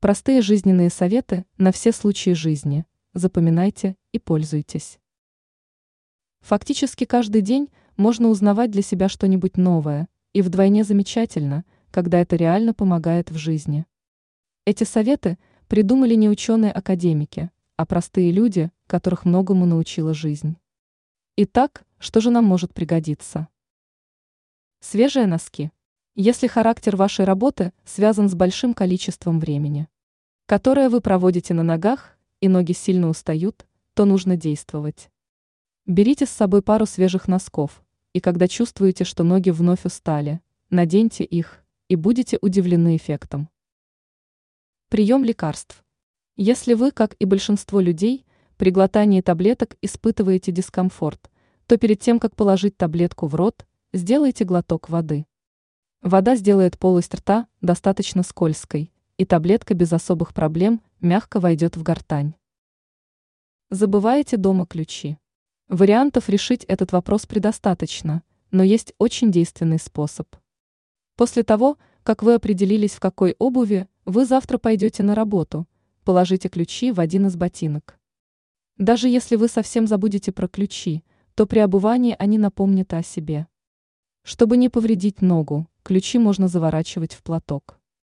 Простые жизненные советы на все случаи жизни. Запоминайте и пользуйтесь. Фактически каждый день можно узнавать для себя что-нибудь новое, и вдвойне замечательно, когда это реально помогает в жизни. Эти советы придумали не ученые-академики, а простые люди, которых многому научила жизнь. Итак, что же нам может пригодиться? Свежие носки. Если характер вашей работы связан с большим количеством времени, которое вы проводите на ногах, и ноги сильно устают, то нужно действовать. Берите с собой пару свежих носков, и когда чувствуете, что ноги вновь устали, наденьте их, и будете удивлены эффектом. Прием лекарств. Если вы, как и большинство людей, при глотании таблеток испытываете дискомфорт, то перед тем, как положить таблетку в рот, сделайте глоток воды. Вода сделает полость рта достаточно скользкой, и таблетка без особых проблем мягко войдет в гортань. Забываете дома ключи. Вариантов решить этот вопрос предостаточно, но есть очень действенный способ. После того, как вы определились, в какой обуви вы завтра пойдете на работу, положите ключи в один из ботинок. Даже если вы совсем забудете про ключи, то при обувании они напомнят о себе. Чтобы не повредить ногу, ключи можно заворачивать в платок.